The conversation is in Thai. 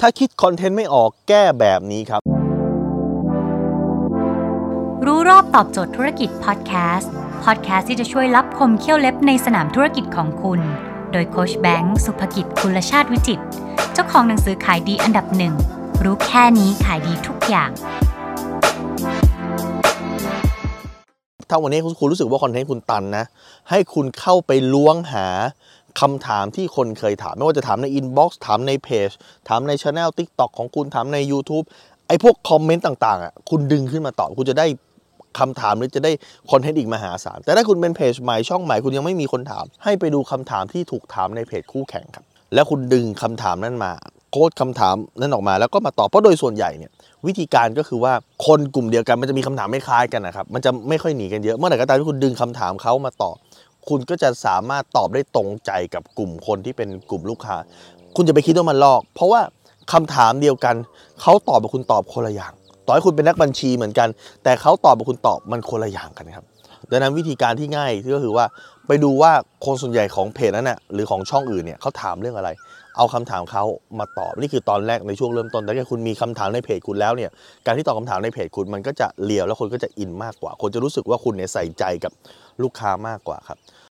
ถ้าคิดคอนเทนต์ไม่ออกแก้แบบนี้ครับ รู้รอบตอบโจทย์ธุรกิจพอดแคสต์พอดแคสต์ที่จะช่วยรับคมเขี้ยวเล็บในสนามธุรกิจของคุณ โดยโคชแบงค์สุภกิจคุณชาติวิจิตรเจ้าของหนังสือขายดีอันดับหนึ่ง รู้แค่นี้ขายดีทุกอย่างถ้าวันนี้คุณรู้สึกว่าคอนเทนต์คุณตันนะ ให้คุณเข้าไปล้วงหา คำถามที่คนเคยถาม ไม่ว่าจะถามใน inbox ถามในเพจถามในช anel TikTok ของคุณถามใน YouTube ไอ้พวกคอมเมนต์ต่างๆอะคุณดึงขึ้นมาตอบคุณจะได้คำถามหรือจะได้ content อีกมหาศาลแต่ถ้าคุณเป็นเพจใหม่ช่องใหม่คุณยังไม่มีคนถาม ให้ไปดูคำถามที่ถูกถามในเพจคู่แข่งครับ แล้วคุณดึงคำถามนั้นมา quote คำถามนั้นออกมาแล้วก็มาตอบเพราะโดยส่วนใหญ่เนี่ยวิธีการก็คือว่าคนกลุ่มเดียวกันมันจะมีคำถามไม่คล้ายกันนะครับมันจะไม่ค่อยหนีกันเยอะเมื่อไหร่ก็ตามที่คุณดึงคำถามเขามาตอบ คุณก็จะสามารถตอบได้ตรงใจกับกลุ่มคนที่เป็นกลุ่มลูกค้า คุณจะไปคิดว่ามันลอก เพราะว่าคำถามเดียวกัน เขาตอบกับคุณตอบคนละอย่าง ต่อให้คุณเป็นนักบัญชีเหมือนกัน แต่เขาตอบกับคุณตอบมันคนละอย่างกันครับดังนั้นวิธีการที่ง่ายก็คือว่าไปดูว่าคนส่วนใหญ่ของเพจนั้นน่ะหรือของช่องอื่นเนี่ยเขาถามเรื่องอะไร เอาคำถามเขามาตอบนี่คือตอนแรกในช่วงเริ่มต้นแต่ถ้าคุณมีคำถามในเพจคุณแล้วเนี่ยการที่ตอบคำถามในเพจคุณมันก็จะเลียวแล้วคนก็จะอินมากกว่า คนจะรู้สึกว่าคุณเนี่ยใส่ใจกับลูกค้ามากกว่าครับ